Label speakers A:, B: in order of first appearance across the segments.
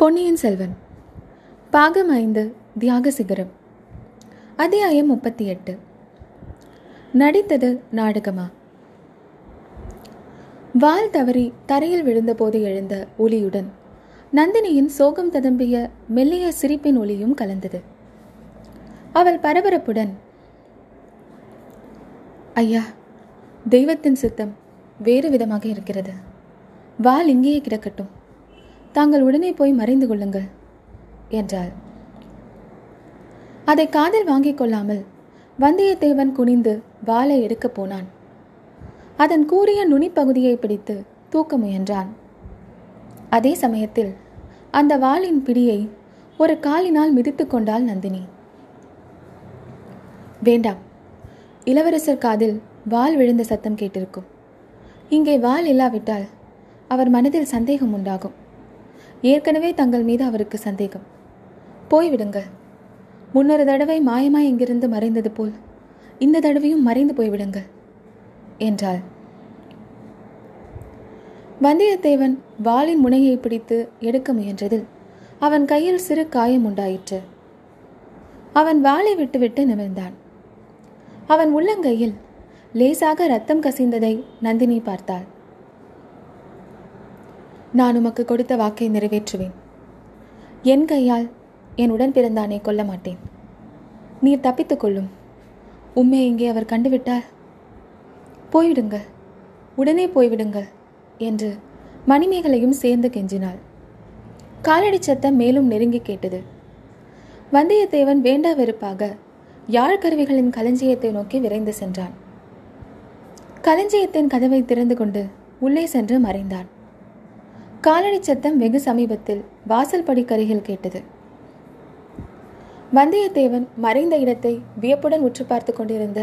A: பொன்னியின் செல்வன். பாகம் ஐந்து தியாக சிகரம். அத்தியாயம் முப்பத்தி எட்டு நடித்தது நாடகமா? வால் தவறி தரையில் விழுந்தபோது எழுந்த ஒலியுடன் நந்தினியின் சோகம் ததம்பிய மெல்லிய சிரிப்பின் ஒலியும் கலந்தது. அவள் பரபரப்புடன் ஐயா தெய்வத்தின் சித்தம் வேறு விதமாக இருக்கிறது. வால் இங்கேயே கிடக்கட்டும். தாங்கள் உடனே போய் மறைந்து கொள்ளுங்கள் என்றாள். அதை காதில் வாங்கிக் கொள்ளாமல் வந்தியத்தேவன் குனிந்து வாளை எடுக்கப் போனான். அதன் கூறிய நுனிப்பகுதியை பிடித்து தூக்க முயன்றான். அதே சமயத்தில் அந்த வாளின் பிடியை ஒரு காலினால் மிதித்து கொண்டாள் நந்தினி. வேண்டாம் இளவரசர் காதில் வாள் விழுந்த சத்தம் கேட்டிருக்கும். இங்கே வாள் இல்லாவிட்டால் அவர் மனதில் சந்தேகம் உண்டாகும். ஏற்கனவே தங்கள் மீது அவருக்கு சந்தேகம். போய்விடுங்கள். முன்னொரு தடவை மாயமாய் இங்கிருந்து மறைந்தது போல் இந்த தடவையும் மறைந்து போய்விடுங்கள் என்றாள். வந்தியத்தேவன் வாளின் முனையை பிடித்து எடுக்க முயன்றதில் அவன் கையில் சிறு காயம் உண்டாயிற்று. அவன் வாளை விட்டுவிட்டு நிமிர்ந்தான். அவன் உள்ளங்கையில் லேசாக ரத்தம் கசிந்ததை நந்தினி பார்த்தாள். நான் உமக்கு கொடுத்த வாக்கை நிறைவேற்றுவேன். என் கையால் என் உடன் பிறந்தானே கொல்ல மாட்டேன். நீர் தப்பித்துக் கொள்ளும். உண்மை இங்கே அவர் கண்டுவிட்டார் போய்விடுங்கள். உடனே போய்விடுங்கள் என்று மணிமேகலையும் சேர்ந்து கெஞ்சினாள். காலடி சத்தம் மேலும் நெருங்கி கேட்டது. வந்தியத்தேவன் வேண்டா வெறுப்பாக யாழ்கருவிகளின் களஞ்சியத்தை நோக்கி விரைந்து சென்றான். களஞ்சியத்தின் கதவை திறந்து கொண்டு உள்ளே சென்று மறைந்தான். காலடி சத்தம் வெகு சமீபத்தில் வாசல் படிக்கருகில் கேட்டது. வந்தியத்தேவன் மறைந்த இடத்தை வியப்புடன் உற்று பார்த்து கொண்டிருந்த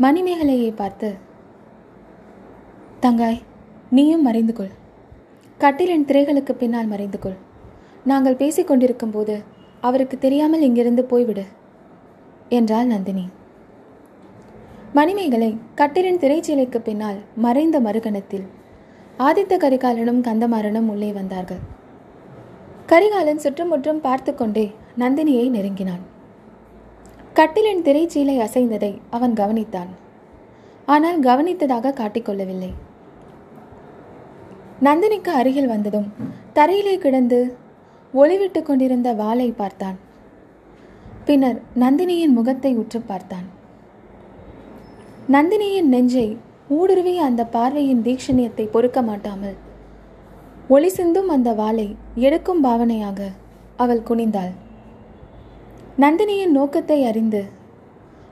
A: மணிமேகலையை பார்த்து தங்காய் நீயும் மறைந்து கொள். கட்டிலின் திரைகளுக்கு பின்னால் மறைந்து கொள். நாங்கள் பேசிக் கொண்டிருக்கும் போது அவருக்கு தெரியாமல் இங்கிருந்து போய்விடு என்றாள் நந்தினி. மணிமேகலை கட்டிலின் திரைச்சீலைக்கு பின்னால் மறைந்த மறுகணத்தில் ஆதித்த கரிகாலனும் கந்தமாறனும் உள்ளே வந்தார்கள். கரிகாலன் சுற்றுமுற்றும் பார்த்து கொண்டே நந்தினியை நெருங்கினான். கட்டிலின் திரைச்சீலை அசைந்ததை அவன் கவனித்தான். ஆனால் கவனித்ததாக காட்டிக்கொள்ளவில்லை. நந்தினிக்கு அருகில் வந்ததும் தரையிலே கிடந்து ஒளிவிட்டு கொண்டிருந்த வாளை பார்த்தான். பின்னர் நந்தினியின் முகத்தை உற்று பார்த்தான். நந்தினியின் நெஞ்சை ஊடுருவி அந்த பார்வையின் தீக்ஷணியத்தை பொறுக்க மாட்டாமல். ஒளி சிந்தும் அந்த வாளை எடுக்கும் பாவனையாக அவள் குனிந்தாள். நந்தினியின் நோக்கத்தை அறிந்து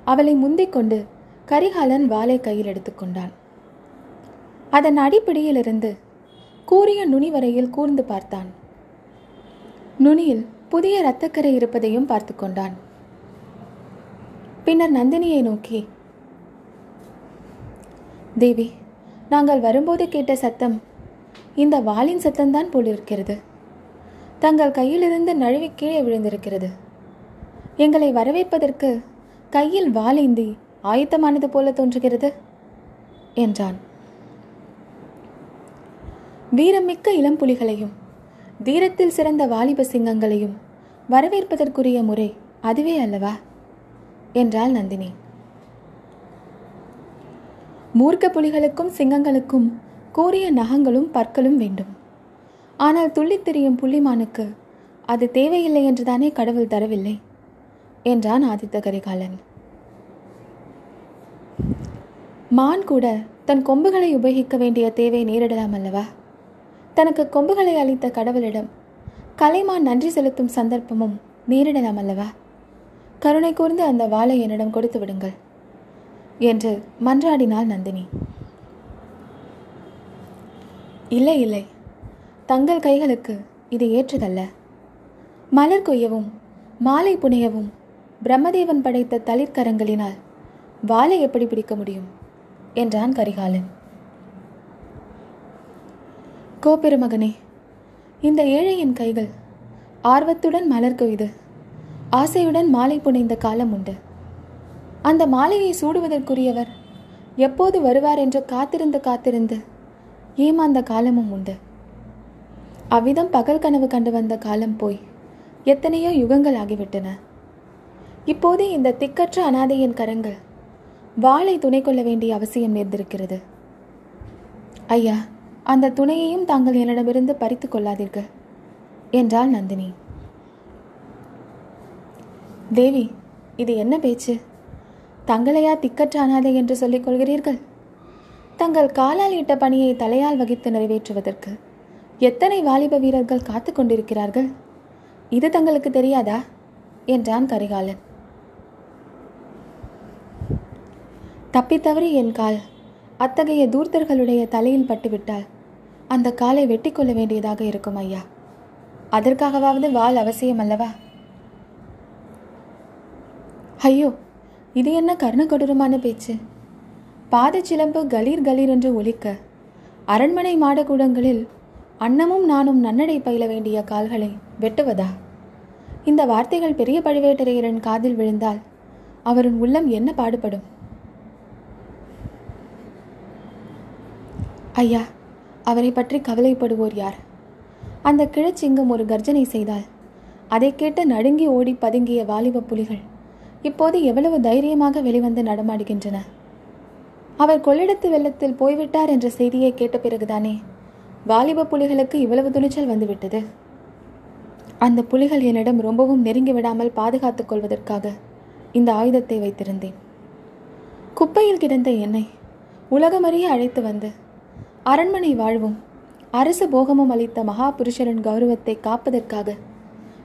A: அவளை முந்திக் கொண்டு கரிகாலன் வாளை கையில் எடுத்துக்கொண்டான் அதன் அடிப்படையிலிருந்து கூறிய நுனி வரையில் கூர்ந்து பார்த்தான். நுனியில் புதிய இரத்தக்கரை இருப்பதையும் பார்த்து கொண்டான். பின்னர் நந்தினியை நோக்கி தேவி நாங்கள் வரும்போது கேட்ட சத்தம் இந்த வாளின் சத்தம்தான் போலிருக்கிறது. தங்கள் கையிலிருந்து நழுவி கீழே விழுந்திருக்கிறது. எங்களை வரவேற்பதற்கு கையில் வாளேந்தி ஆயத்தமானது போல தோன்றுகிறது என்றான். வீரமிக்க இளம்புலிகளையும் தீரத்தில் சிறந்த வாலிப சிங்கங்களையும் வரவேற்பதற்குரிய முறை அதுவே அல்லவா? என்றாள் நந்தினி. மூர்க்க புலிகளுக்கும் சிங்கங்களுக்கும் கூறிய நகங்களும் பற்களும் வேண்டும். ஆனால் துள்ளித் திரியும் புள்ளிமானுக்கு அது தேவையில்லை என்றுதானே கடவுள் தரவில்லை? என்றான் ஆதித்த கரிகாலன். மான் கூட தன் கொம்புகளை உபயோகிக்க வேண்டிய தேவை நேரிடலாம் அல்லவா? தனக்கு கொம்புகளை அளித்த கடவுளிடம் கலைமான் நன்றி செலுத்தும் சந்தர்ப்பமும் நேரிடலாம் அல்லவா? கருணை கூர்ந்து அந்த வாளை என்னிடம் கொடுத்து விடுங்கள். என்று மன்றாடினாள் நந்தினி. இல்லை இல்லை. தங்கள் கைகளுக்கு இது ஏற்றதல்ல. மலர் கொய்யவும் மாலை புனையவும் பிரம்மதேவன் படைத்த தளிர்கரங்களினால் வாளை எப்படி பிடிக்க முடியும்? என்றான் கரிகாலன். கோபெருமகனே இந்த ஏழையின் கைகள் ஆர்வத்துடன் மலர் கொய்து ஆசையுடன் மாலை புனைந்த காலம் உண்டு. அந்த மாலையை சூடுவதற்குரியவர். எப்போது வருவார் என்று காத்திருந்து காத்திருந்து ஏமாந்த காலமும் உண்டு. அவ்விதம் பகல் கனவு கண்டு வந்த காலம் போய் எத்தனையோ யுகங்கள் ஆகிவிட்டன. இப்போது இந்த திக்கற்ற அனாதையின் கரங்கள் வாளை துணை கொள்ள வேண்டிய அவசியம் நேர்ந்திருக்கிறது. ஐயா அந்த துணையையும் தாங்கள் என்னிடமிருந்து பறித்து கொள்ளாதீர்கள் என்றாள் நந்தினி. தேவி இது என்ன பேச்சு? தங்களையா திக்கற்ற அனாதை என்று சொல்லிக் கொள்கிறீர்கள்? தங்கள் காலால் இட்ட பணியை தலையால் வகித்து நிறைவேற்றுவதற்கு எத்தனை வாலிப வீரர்கள் காத்து கொண்டிருக்கிறார்கள்? இது தங்களுக்கு தெரியாதா? என்றான் கரிகாலன். தப்பித்தவறி என் கால் அத்தகைய தூர்த்தர்களுடைய தலையில் பட்டுவிட்டால் அந்த காலை வெட்டி கொள்ள வேண்டியதாக இருக்கும் ஐயா. அதற்காகவாவது வாள் அவசியம் அல்லவா ஐயோ இது என்ன கர்ணகடூரமான பேச்சு? பாதச்சிலம்பு கலீர் கலீர் என்று ஒலிக்க அரண்மனை மாடக்கூடங்களில் அன்னமும் நானும் நன்னடை பயில வேண்டிய கால்களை வெட்டுவதா? இந்த வார்த்தைகள் பெரிய பழுவேட்டரையரின் காதில் விழுந்தால் அவரின் உள்ளம் என்ன பாடுபடும்? ஐயா அவரை பற்றி கவலைப்படுவோர் யார்? அந்த கிழச்சிங்கம் ஒரு கர்ஜனை செய்தால் அதை கேட்டு நடுங்கி ஓடி பதுங்கிய வாலிப புலிகள் இப்போது எவ்வளவு தைரியமாக வெளிவந்து நடமாடுகின்றன? அவர் கொள்ளிடத்து வெள்ளத்தில் போய்விட்டார் என்ற செய்தியை கேட்ட பிறகுதானே வாலிப புலிகளுக்கு இவ்வளவு துணிச்சல் வந்துவிட்டது? அந்த புலிகள் என்னிடம் ரொம்பவும் நெருங்கி விடாமல் பாதுகாத்துக் கொள்வதற்காக இந்த ஆயுதத்தை வைத்திருந்தேன். குப்பையில் கிடந்த என்னை உலகமறிய அழைத்து வந்து அரண்மனை வாழ்வும் அரசு போகமும் அளித்த மகாபுருஷரின் கௌரவத்தை காப்பதற்காக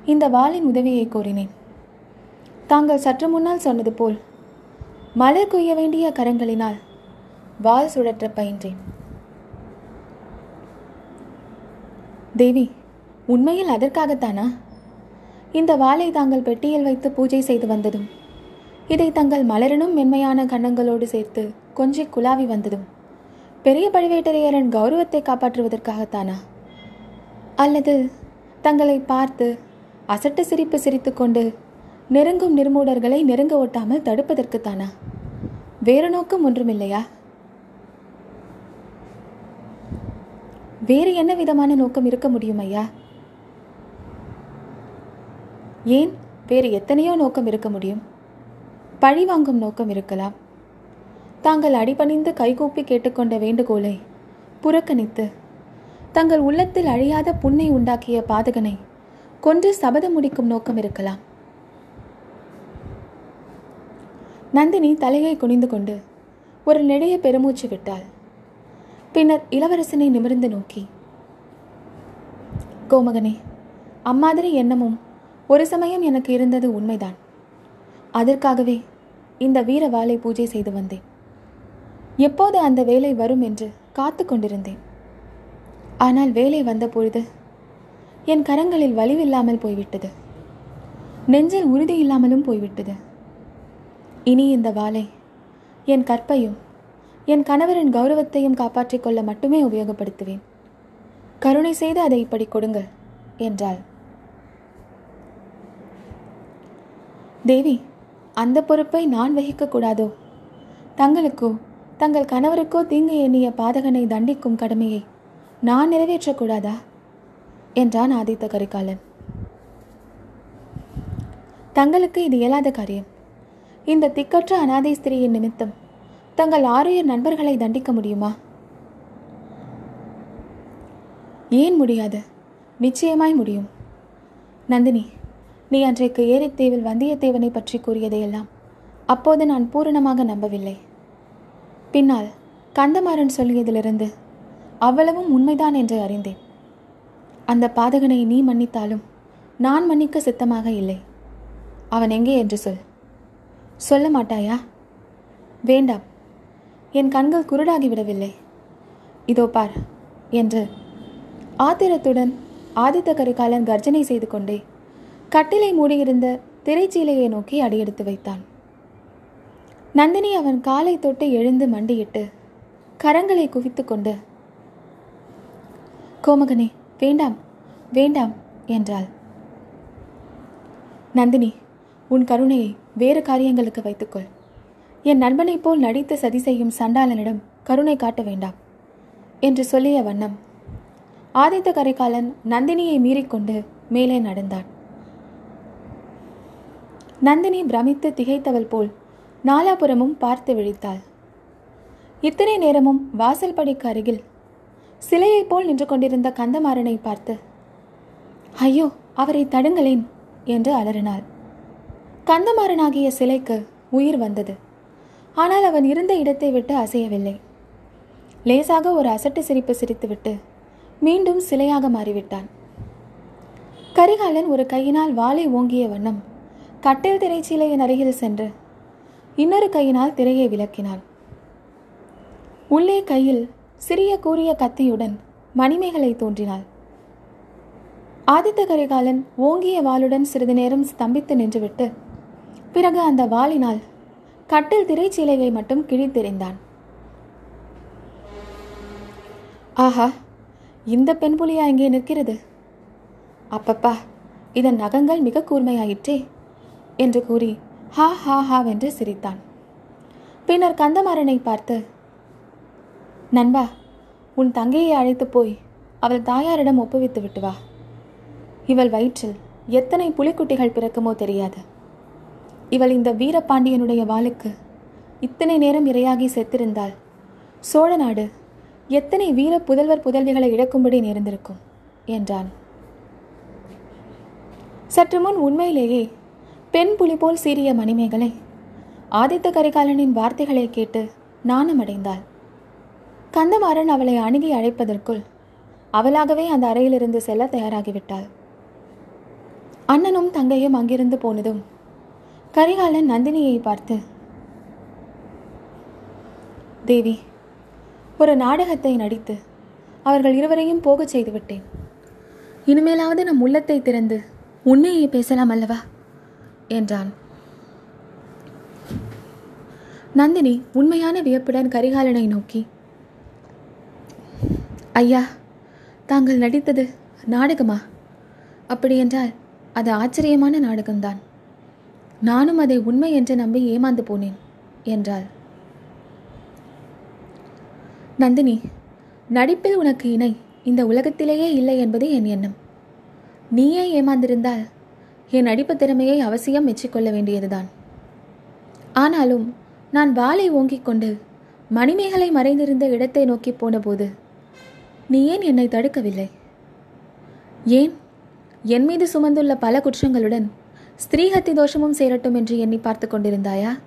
A: இந்த வாளின் உதவியை கோரினேன். தாங்கள் சற்று முன்னால் சொன்னது போல் மலர் கொய்ய வேண்டிய கரங்களினால் வால் சுழற்ற பயின்றேன். தேவி உண்மையில் அதற்காகத்தானா? இந்த வாளை தாங்கள் பெட்டியில் வைத்து பூஜை செய்து வந்ததும் இதை தங்கள் மலரனும் மென்மையான கன்னங்களோடு சேர்த்து கொஞ்சி குலாவி வந்ததும் பெரிய பழுவேட்டரையரின் கௌரவத்தை காப்பாற்றுவதற்காகத்தானா? அல்லது தங்களை பார்த்து அசட்டு சிரிப்பு சிரித்துக்கொண்டு நெருங்கும் நிர்மூடர்களை நெருங்க ஒட்டாமல் தடுப்பதற்குத்தானா? வேறு நோக்கம் ஒன்றுமில்லையா? வேறு என்ன விதமான நோக்கம் இருக்க முடியும் ஐயா ஏன் வேறு எத்தனையோ நோக்கம் இருக்க முடியும்? பழி வாங்கும் நோக்கம் இருக்கலாம். தாங்கள் அடிபணிந்து கைகூப்பி கேட்டுக்கொண்ட வேண்டுகோளை புறக்கணித்து தங்கள் உள்ளத்தில் அழியாத புண்ணை உண்டாக்கிய பாதகனை கொன்று சபதம் முடிக்கும் நோக்கம் இருக்கலாம். நந்தினி தலையை குனிந்து கொண்டு ஒரு நெடிய பெருமூச்சு விட்டாள். பின்னர் இளவரசனை நிமிர்ந்து நோக்கி கோமகனே அம்மாதிரி எண்ணமும் ஒரு சமயம் எனக்கு இருந்தது உண்மைதான். அதற்காகவே இந்த வீர வாளை பூஜை செய்து வந்தேன். எப்போது அந்த வேலை வரும் என்று காத்து கொண்டிருந்தேன். ஆனால் வேலை வந்த பொழுது என் கரங்களில் வலிவில்லாமல் போய்விட்டது. நெஞ்சில் உறுதி இல்லாமலும் போய்விட்டது. இனி இந்த வாளை என் கற்பையும் என் கணவரின் கௌரவத்தையும் காப்பாற்றிக் கொள்ள மட்டுமே உபயோகப்படுத்துவேன். கருணை செய்து அதை இப்படி கொடுங்கள் என்றாள். தேவி அந்த பொறுப்பை நான் வகிக்கக்கூடாதோ தங்களுக்கோ தங்கள் கணவருக்கோ தீங்கு எண்ணிய பாதகனை தண்டிக்கும் கடமையை நான் நிறைவேற்றக்கூடாதா என்றான் ஆதித்த கரிகாலன். தங்களுக்கு இது இயலாத காரியம். இந்த திக்கற்ற அனாதை ஸ்திரீயின் நிமித்தம் தங்கள் ஆரியர் நண்பர்களை தண்டிக்க முடியுமா? ஏன் முடியாது? நிச்சயமாய் முடியும். நந்தினி நீ அன்றைக்கு ஏரித்தீவில் வந்தியத்தேவனை பற்றி கூறியதையெல்லாம் அப்போது நான் பூரணமாக நம்பவில்லை. பின்னால் கந்தமாறன் சொல்லியதிலிருந்து அவ்வளவும் உண்மைதான் என்று அறிந்தேன். அந்த பாதகனை நீ மன்னித்தாலும் நான் மன்னிக்க சித்தமாக இல்லை. அவன் எங்கே என்று சொல். சொல்ல மாட்டாயா? வேண்டாம் என் கண்கள் குருடாகிவிடவில்லை. இதோ பார் என்று ஆத்திரத்துடன் ஆதித்த கரிகாலன் கர்ஜனை செய்து கொண்டே கட்டிலை மூடியிருந்த திரைச்சீலையை நோக்கி அடியெடுத்து வைத்தான். நந்தினி அவன் காலை தொட்டு எழுந்து மண்டியிட்டு கரங்களை குவித்து கொண்டு கோமகனே வேண்டாம் வேண்டாம் என்றாள். நந்தினி உன் கருணையை வேறு காரியங்களுக்கு வைத்துக்கொள். என் நண்பனைப் போல் நடித்து சதி செய்யும் சண்டாளனிடம் கருணை காட்ட வேண்டாம் என்று சொல்லிய வண்ணம் ஆதித்த கரிகாலன் நந்தினியை மீறிக்கொண்டு மேலே நடந்தான். நந்தினி பிரமித்து திகைத்தவள் போல் நாலாபுரமும் பார்த்து விழித்தாள். இத்தனை நேரமும் வாசல் படிக்கு அருகில் சிலையைப் போல் நின்று கொண்டிருந்த கந்தமாறனை பார்த்து ஐயோ அவரை தடுங்களேன் என்று அலறினாள். கந்தமாறனாகிய சிலைக்கு உயிர் வந்தது. ஆனால் அவன் இருந்த இடத்தை விட்டு அசையவில்லை. லேசாக ஒரு அசட்டு சிரிப்பு சிரித்துவிட்டு மீண்டும் சிலையாக மாறிவிட்டான். கரிகாலன் ஒரு கையினால் வாளை ஓங்கிய வண்ணம் கட்டில் திரைச்சீலையின் அருகில் சென்று இன்னொரு கையினால் திரையை விளக்கினான். உள்ளே கையில் சிறிய கூறிய கத்தியுடன் மணிமேகலை தோன்றினாள். ஆதித்த கரிகாலன் ஓங்கிய வாளுடன் சிறிது நேரம் ஸ்தம்பித்து நின்றுவிட்டு பிறகு அந்த வாளினால் கட்டில் திரைச்சீலையை மட்டும் கிழித்தெறிந்தான். ஆஹா இந்த பெண் புலியா இங்கே நிற்கிறது? அப்பப்பா இதன் நகங்கள் மிக கூர்மையாயிற்றே என்று கூறி ஹா ஹா ஹாவென்று சிரித்தான். பின்னர் கந்தமாறனை பார்த்து நண்பா உன் தங்கையை அழைத்து போய் அவள் தாயாரிடம் ஒப்புவித்து விட்டு வா. இவள் வயிற்றில் எத்தனை புலிக்குட்டிகள் பிறக்குமோ தெரியாது. இவள் இந்த வீரபாண்டியனுடைய வாளுக்கு இத்தனை நேரம் இரையாகி செத்திருந்தாள். சோழ நாடு எத்தனை வீர புதல்வர் புதல்விகளை இழக்கும்படி நேர்ந்திருக்கும்? என்றான். சற்று முன் உண்மையிலேயே பெண் புலி போல் சீறிய மணிமேகலை ஆதித்த கரிகாலனின் வார்த்தைகளை கேட்டு நாணமடைந்தாள். கந்தமாறன் அவளை அணுகி அழைப்பதற்குள் அவளாகவே அந்த அறையிலிருந்து செல்ல தயாராகிவிட்டாள். அண்ணனும் தங்கையும் அங்கிருந்து போனதும் கரிகாலன் நந்தினியை பார்த்து தேவி ஒரு நாடகத்தை நடித்து அவர்கள் இருவரையும் போகச் செய்து விட்டேன் இனிமேலாவது நம் உள்ளத்தை திறந்து உண்மையை பேசலாம் அல்லவா? என்றான். நந்தினி உண்மையான வியப்புடன் கரிகாலனை நோக்கி ஐயா தாங்கள் நடித்தது நாடகமா? அப்படியென்றால் அது ஆச்சரியமான நாடகம்தான். நானும் அதை உண்மை என்று நம்பி ஏமாந்து போனேன் என்றாள். நந்தினி நடிப்பில் உனக்கு இணை இந்த உலகத்திலேயே இல்லை என்பது என் எண்ணம். நீயே ஏமாந்திருந்தால் என் நடிப்பு திறமையை அவசியம் மெச்சிக்கொள்ள வேண்டியதுதான். ஆனாலும் நான் வாளை ஓங்கிக் கொண்டு மணிமேகலை மறைந்திருந்த இடத்தை நோக்கி போனபோது நீ ஏன் என்னை தடுக்கவில்லை? ஏன்? என் மீது சுமந்துள்ள பல குற்றங்களுடன் ஸ்திரீஹத்தி தோஷமும் சேரட்டும் என்று எண்ணி பார்த்து கொண்டிருந்தாயா?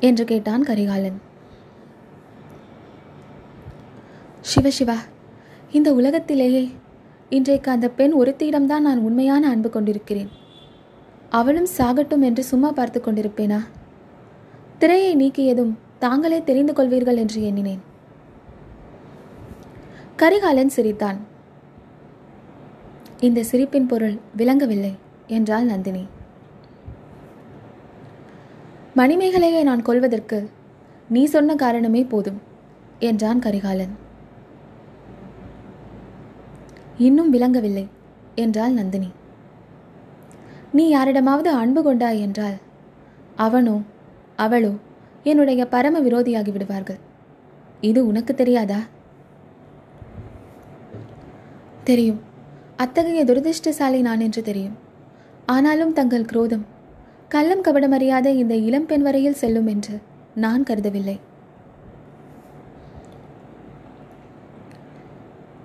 A: என்று கேட்டான் கரிகாலன். சிவசிவா இந்த உலகத்திலேயே இன்றைக்கு அந்த பெண் ஒருத்தியிடம்தான் நான் உண்மையான அன்பு கொண்டிருக்கிறேன். அவளும் சாகட்டும் என்று சும்மா பார்த்து கொண்டிருப்பேனா? திரையை நீக்கியதும் தாங்களே தெரிந்து கொள்வீர்கள் என்று எண்ணினேன். கரிகாலன் சிரித்தான். இந்த சிரிப்பின் பொருள் விளங்கவில்லை. என்றாள் நந்தினி. மணிமேகலையை நான் கொள்வதற்கு நீ சொன்ன காரணமே போதும் என்றான் கரிகாலன். இன்னும் விளங்கவில்லை என்றாள் நந்தினி. நீ யாரிடமாவது அன்பு கொண்டாய் என்றால் அவனோ அவளோ என்னுடைய பரம விரோதியாகி விடுவார்கள். இது உனக்கு தெரியாதா? தெரியும். அத்தகைய துரதிருஷ்டசாலை நான் என்று தெரியும். ஆனாலும் தங்கள் குரோதம். கள்ளம் கபடமறியாத இந்த இளம்பெண் வரையில் செல்லும் என்று நான் கருதவில்லை.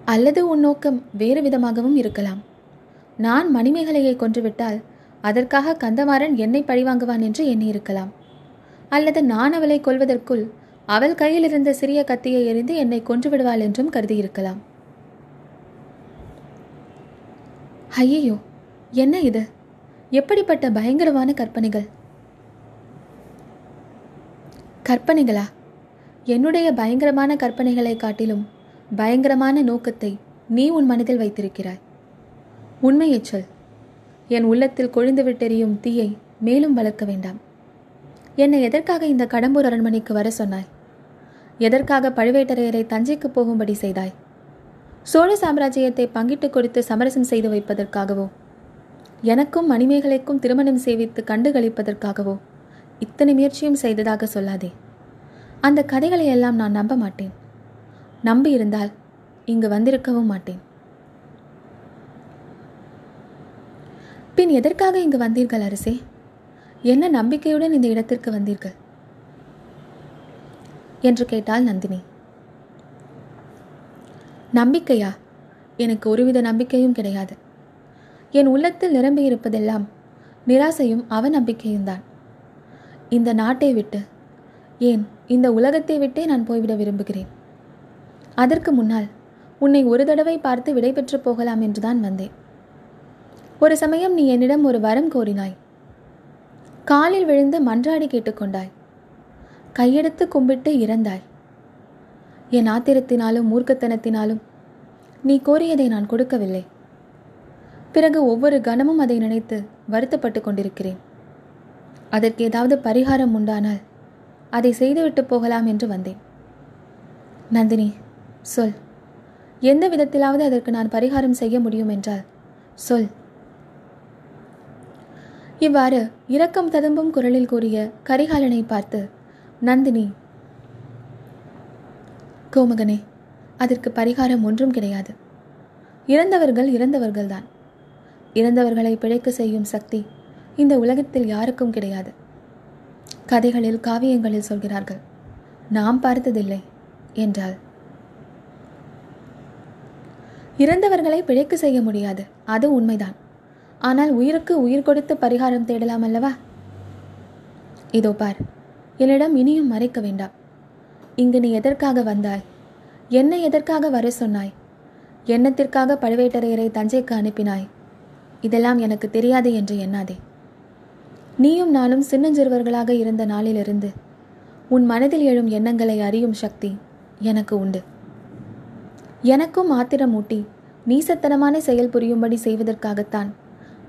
A: அல்லது உன் நோக்கம் வேறு விதமாகவும் இருக்கலாம். நான் மணிமேகலையை கொன்றுவிட்டால் அதற்காக கந்தமாறன் என்னை பழிவாங்குவான் என்று எண்ணியிருக்கலாம். அல்லது நான் அவளை கொல்வதற்குள் அவள் கையில் இருந்த சிறிய கத்தியை எறிந்து என்னை கொன்று விடுவாள் என்றும் கருதியிருக்கலாம். ஐயையோ என்ன இது? எப்படிப்பட்ட பயங்கரமான கற்பனைகள்? கற்பனைகளா? என்னுடைய பயங்கரமான கற்பனைகளை காட்டிலும் பயங்கரமான நோக்கத்தை நீ உன் மனதில் வைத்திருக்கிறாய். உண்மையைச் சொல். என் உள்ளத்தில் கொழுந்து விட்டெறியும் தீயை மேலும் வளர்க்க வேண்டாம். என்னை எதற்காக இந்த கடம்பூர் அரண்மனைக்கு வர சொன்னாய்? எதற்காக பழுவேட்டரையரை தஞ்சைக்கு போகும்படி செய்தாய்? சோழ சாம்ராஜ்யத்தை பங்கிட்டு கொடுத்து சமரசம் செய்து வைப்பதற்காகவோ? எனக்கும் மணிமேகலைக்கும் திருமணம் சேவித்து கண்டுகளிப்பதற்காகவோ இத்தனை முயற்சியும் செய்ததாக சொல்லாதே. அந்த கதைகளை எல்லாம் நான் நம்ப மாட்டேன். நம்பி இருந்தால் இங்கு வந்திருக்கவும் மாட்டேன். பின் எதற்காக இங்கு வந்தீர்கள் அரசே? என்ன நம்பிக்கையுடன் இந்த இடத்திற்கு வந்தீர்கள்? என்று கேட்டாள் நந்தினி. நம்பிக்கையா? எனக்கு ஒருவித நம்பிக்கையும் கிடையாது. என் உள்ளத்தில் நிரம்பியிருப்பதெல்லாம் நிராசையும் அவநம்பிக்கையும் தான் இந்த நாட்டை விட்டு ஏன் இந்த உலகத்தை விட்டே நான் போய்விட விரும்புகிறேன்? அதற்கு முன்னால் உன்னை ஒரு தடவை பார்த்து விடைபெற்று போகலாம் என்றுதான் வந்தேன். ஒரு சமயம் நீ என்னிடம் ஒரு வரம் கோரினாய். காலில் விழுந்து மன்றாடி கேட்டுக்கொண்டாய். கையெடுத்து கும்பிட்டு இறந்தாய். என் ஆத்திரத்தினாலும் மூர்க்கத்தனத்தினாலும் நீ கோரியதை நான் கொடுக்கவில்லை. பிறகு ஒவ்வொரு கணமும் அதை நினைத்து வருத்தப்பட்டு கொண்டிருக்கிறேன். அதற்கு ஏதாவது பரிகாரம் உண்டானால் அதை செய்துவிட்டு போகலாம் என்று வந்தேன். நந்தினி சொல். எந்த விதத்திலாவது அதற்கு நான் பரிகாரம் செய்ய முடியும் என்றால் சொல். இவ்வாறு இரக்கம் ததும்பும் குரலில் கூறிய கரிகாலனை பார்த்து நந்தினி கோமகனே அதற்கு பரிகாரம் ஒன்றும் கிடையாது. இறந்தவர்கள் இறந்தவர்கள்தான். இறந்தவர்களை பிழைக்க செய்யும் சக்தி இந்த உலகத்தில் யாருக்கும் கிடையாது. கதைகளில் காவியங்களில் சொல்கிறார்கள் நாம் பார்த்ததில்லை என்றாள் இறந்தவர்களை பிழைக்க செய்ய முடியாது அது உண்மைதான். ஆனால் உயிருக்கு உயிர் கொடுத்து பரிகாரம் தேடலாம் அல்லவா? இதோ பார் என்னிடம் இனியும் மறைக்க வேண்டாம். இங்கு நீ எதற்காக வந்தாய்? என்னை எதற்காக வர சொன்னாய்? எண்ணத்திற்காக பழுவேட்டரையரை தஞ்சைக்கு அனுப்பினாய்? இதெல்லாம் எனக்கு தெரியாது என்று எண்ணாதே. நீயும் நானும் சின்னஞ்சிறுவர்களாக இருந்த நாளிலிருந்து உன் மனதில் எழும் எண்ணங்களை அறியும் சக்தி எனக்கு உண்டு. எனக்கும் ஆத்திரம் ஊட்டி நீசத்தனமான செயல் புரியும்படி செய்வதற்காகத்தான்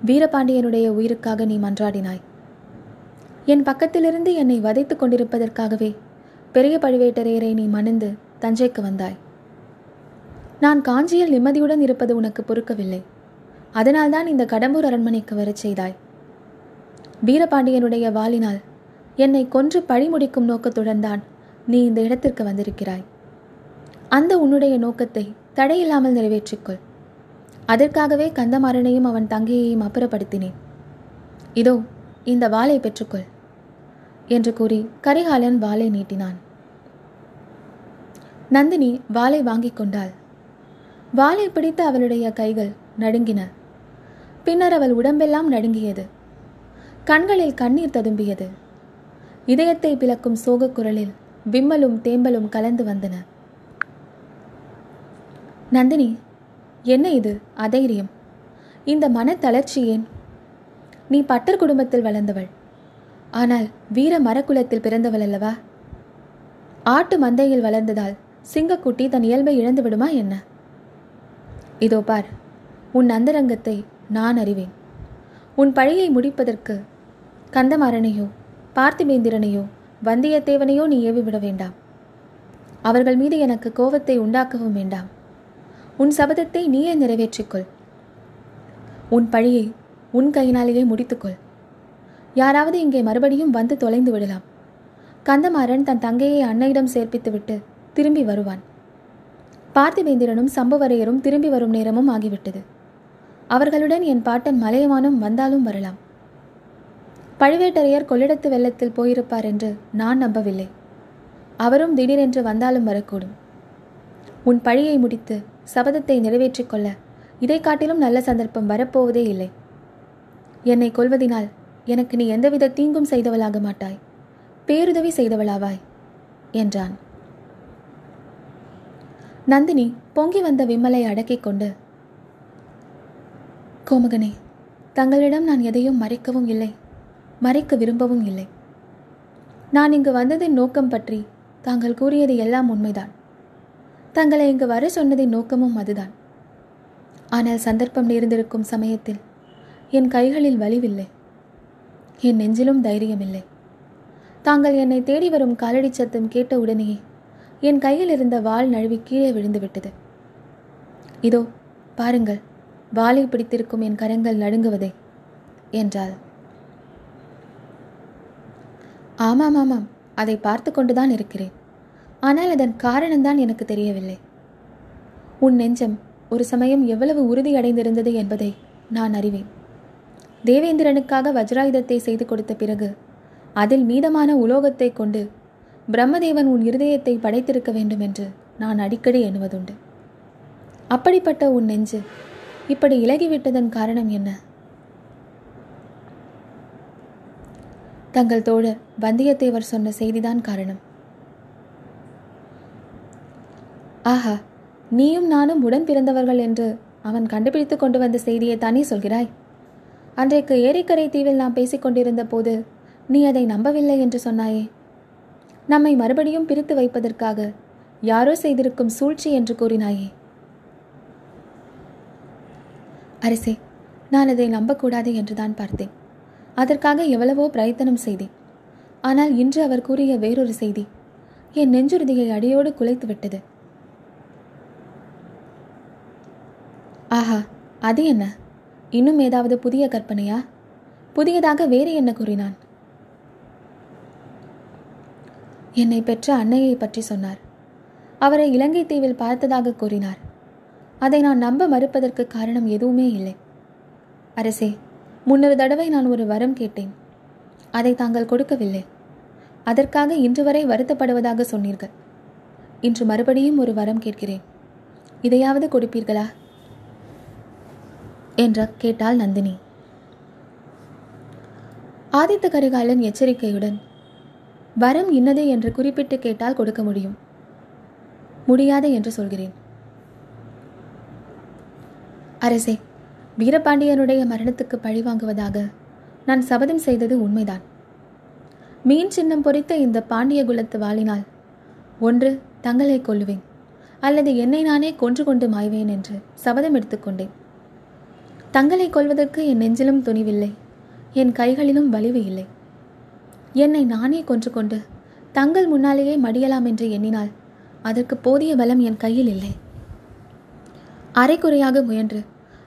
A: வீரபாண்டியனுடைய உயிருக்காக நீ மன்றாடினாய். என் பக்கத்திலிருந்து என்னை வதைத்துக் கொண்டிருப்பதற்காகவே பெரிய பழுவேட்டரையரை நீ மணந்து தஞ்சைக்கு வந்தாய். நான் காஞ்சியில் நிம்மதியுடன் இருப்பது உனக்கு பொறுக்கவில்லை. அதனால்தான் இந்த கடம்பூர் அரண்மனைக்கு வரச் செய்தாய். வீரபாண்டியனுடைய வாளினால் என்னை கொன்று பழி முடிக்கும் நோக்கத்துடன் தான் நீ இந்த இடத்திற்கு வந்திருக்கிறாய். அந்த உன்னுடைய நோக்கத்தை தடையில்லாமல் நிறைவேற்றிக்கொள். அதற்காகவே கந்தமாறனையும் அவன் தங்கையையும் அப்புறப்படுத்தினேன். இதோ இந்த வாளை பெற்றுக்கொள் என்று கூறி கரிகாலன் வாளை நீட்டினான். நந்தினி வாளை வாங்கிக் கொண்டாள். வாளை பிடித்த அவளுடைய கைகள் நடுங்கின. பின்னர் அவள் உடம்பெல்லாம் நடுங்கியது. கண்களில் கண்ணீர் ததும்பியது. இதயத்தை பிளக்கும் சோகக் குரலில் விம்மலும் தேம்பலும் கலந்து வந்தன. நந்தினி என்ன இது? அதைரியம். இந்த மனத்தளர்ச்சி ஏன்? நீ பட்டர் குடும்பத்தில் வளர்ந்தவள். ஆனால் வீர மரக்குலத்தில் பிறந்தவள் அல்லவா? ஆட்டு மந்தையில் வளர்ந்ததால் சிங்கக்குட்டி தன் இயல்பை இழந்து விடுமா என்ன? இதோ பார் உன் அந்தரங்கத்தை நான் அறிவேன். உன் பழியை முடிப்பதற்கு கந்தமாறனையோ பார்த்திபேந்திரனையோ வந்தியத்தேவனையோ நீ ஏவிவிட வேண்டாம். அவர்கள் மீது எனக்கு கோபத்தை உண்டாக்கவும் வேண்டாம். உன் சபதத்தை நீயே நிறைவேற்றிக்கொள். உன் பழியை உன் கையினாலேயே முடித்துக்கொள். யாராவது இங்கே மறுபடியும் வந்து தொலைந்து விடலாம். கந்தமாறன் தன் தங்கையை அன்னையிடம் சேர்ப்பித்துவிட்டு திரும்பி வருவான். பார்த்திவேந்திரனும் சம்புவரையரும் திரும்பி வரும் நேரமும் ஆகிவிட்டது. அவர்களுடன் என் பாட்டன் மலையமானும் வந்தாலும் வரலாம். பழுவேட்டரையர் கொள்ளிடத்து வெள்ளத்தில் போயிருப்பார் என்று நான் நம்பவில்லை. அவரும் திடீரென்று வந்தாலும் வரக்கூடும். உன் பழியை முடித்து சபதத்தை நிறைவேற்றிக் கொள்ள இதை காட்டிலும் நல்ல சந்தர்ப்பம் வரப்போவதே இல்லை. என்னை கொல்வதினால் எனக்கு நீ எந்தவித தீங்கும் செய்தவளாக மாட்டாய். பேருதவி செய்தவளாவாய் என்றான். நந்தினி பொங்கி வந்த விம்மலை அடக்கிக் கொண்டு கோமகனே தங்களிடம் நான் எதையும் மறைக்கவும் இல்லை. மறைக்க விரும்பவும் இல்லை. நான் இங்கு வந்ததின் நோக்கம் பற்றி தாங்கள் கூறியது எல்லாம் உண்மைதான். தங்களை இங்கு வர சொன்னதின் நோக்கமும் அதுதான். ஆனால் சந்தர்ப்பம் நேர்ந்திருக்கும் சமயத்தில் என் கைகளில் வலிவில்லை. என் நெஞ்சிலும் தைரியமில்லை. தாங்கள் என்னை தேடி வரும் காலடி சத்தம் கேட்ட உடனேயே என் கையில் இருந்த வாள் நழுவி கீழே விழுந்துவிட்டது. இதோ பாருங்கள். வாளை பிடித்திருக்கும் என் கரங்கள் நடுங்குவதே என்றாள். ஆமாம் ஆமாம் அதை பார்த்து கொண்டுதான் இருக்கிறேன். ஆனால் அதன் காரணம்தான் எனக்கு தெரியவில்லை. உன் நெஞ்சம் ஒரு சமயம் எவ்வளவு உறுதியடைந்திருந்தது என்பதை நான் அறிவேன். தேவேந்திரனுக்காக வஜ்ராயுதத்தை செய்து கொடுத்த பிறகு அதில் மீதமான உலோகத்தை கொண்டு பிரம்மதேவன் உன் இருதயத்தை படைத்திருக்க வேண்டும் என்று நான் அடிக்கடி எண்ணுவதுண்டு. அப்படிப்பட்ட உன் நெஞ்சு இப்படி இலகிவிட்டதன் காரணம் என்ன? தங்கள் தோழர் வந்தியத்தேவர் சொன்ன செய்திதான் காரணம். ஆஹா நீயும் நானும் உடன் பிறந்தவர்கள் என்று அவன் கண்டுபிடித்து கொண்டு வந்த செய்தியை தானே சொல்கிறாய்? அன்றைக்கு ஏரிக்கரை தீவில் நாம் பேசிக் கொண்டிருந்த போது நீ அதை நம்பவில்லை என்று சொன்னாயே. நம்மை மறுபடியும் பிரித்து வைப்பதற்காக யாரோ செய்திருக்கும் சூழ்ச்சி என்று கூறினாயே. அரசே நான் அதை நம்பக்கூடாது என்றுதான் பார்த்தேன். அதற்காக எவ்வளவோ பிரயத்தனம் செய்தேன். ஆனால் இன்று அவர் கூறிய வேறொரு செய்தி என் நெஞ்சுறுதியை அடியோடு குலைத்து விட்டது. ஆஹா அது என்ன? இன்னும் ஏதாவது புதிய கற்பனையா? புதியதாக வேறு என்ன கூறினான்? என்னை பெற்ற அன்னையை பற்றி சொன்னார். அவரை இலங்கை தீவில் பார்த்ததாக கூறினார். அதை நான் நம்ப மறுப்பதற்கு காரணம் எதுவுமே இல்லை. அரசே முன்னொரு தடவை நான் ஒரு வரம் கேட்டேன். அதை தாங்கள் கொடுக்கவில்லை. அதற்காக இன்று வரை வருத்தப்படுவதாக சொன்னீர்கள். இன்று மறுபடியும் ஒரு வரம் கேட்கிறேன். இதையாவது கொடுப்பீர்களா? என்ற கேட்டாள் நந்தினி. ஆதித்த கரிகாலன் எச்சரிக்கையுடன் வரம் இன்னது என்று குறிப்பிட்டு கேட்டால் கொடுக்க முடியும். முடியாது என்று சொல்கிறேன். அரசே வீரபாண்டியனுடைய மரணத்துக்கு பழி வாங்குவதாக நான் சபதம் செய்தது உண்மைதான். மீன் சின்னம் பொறித்த இந்த பாண்டிய குலத்து வாளினால் ஒன்று தங்களை கொல்லுவேன் அல்லது என்னை நானே கொன்று கொண்டு மாய்வேன் என்று சபதம் எடுத்துக்கொண்டேன் தங்களை கொள்வதற்கு என் நெஞ்சிலும் துணிவில்லை என் கைகளிலும் வலிவு இல்லை. என்னை நானே கொன்று கொண்டு தங்கள் முன்னாலேயே மடியலாம் என்று எண்ணினால் அதற்கு போதிய பலம் என் கையில் இல்லை. அரைக்குறையாக முயன்று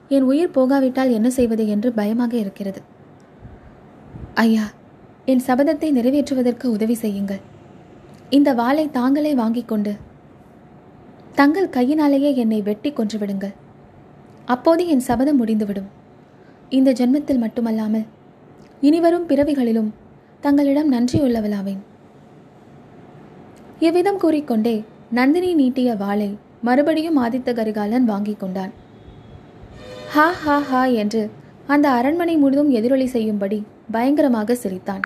A: என் உயிர் போகாவிட்டால் என்ன செய்வது என்று பயமாக இருக்கிறது. ஐயா என் சபதத்தை நிறைவேற்றுவதற்கு உதவி செய்யுங்கள். இந்த வாளை தாங்களே வாங்கிக் கொண்டு தங்கள் கையினாலேயே என்னை வெட்டி கொன்றுவிடுங்கள் அப்போது என் சபதம் முடிந்துவிடும். இந்த ஜென்மத்தில் மட்டுமல்லாமல் இனிவரும் பிறவிகளிலும் தங்களிடம் நன்றியுள்ளவளாவேன் இவ்விதம் கூறிக்கொண்டே நந்தினி நீட்டிய வாளை மறுபடியும் ஆதித்த கரிகாலன் வாங்கிக் கொண்டான். ஹா ஹா ஹா என்று அந்த அரண்மனை முழுதும் எதிரொலி செய்யும்படி பயங்கரமாக சிரித்தான்.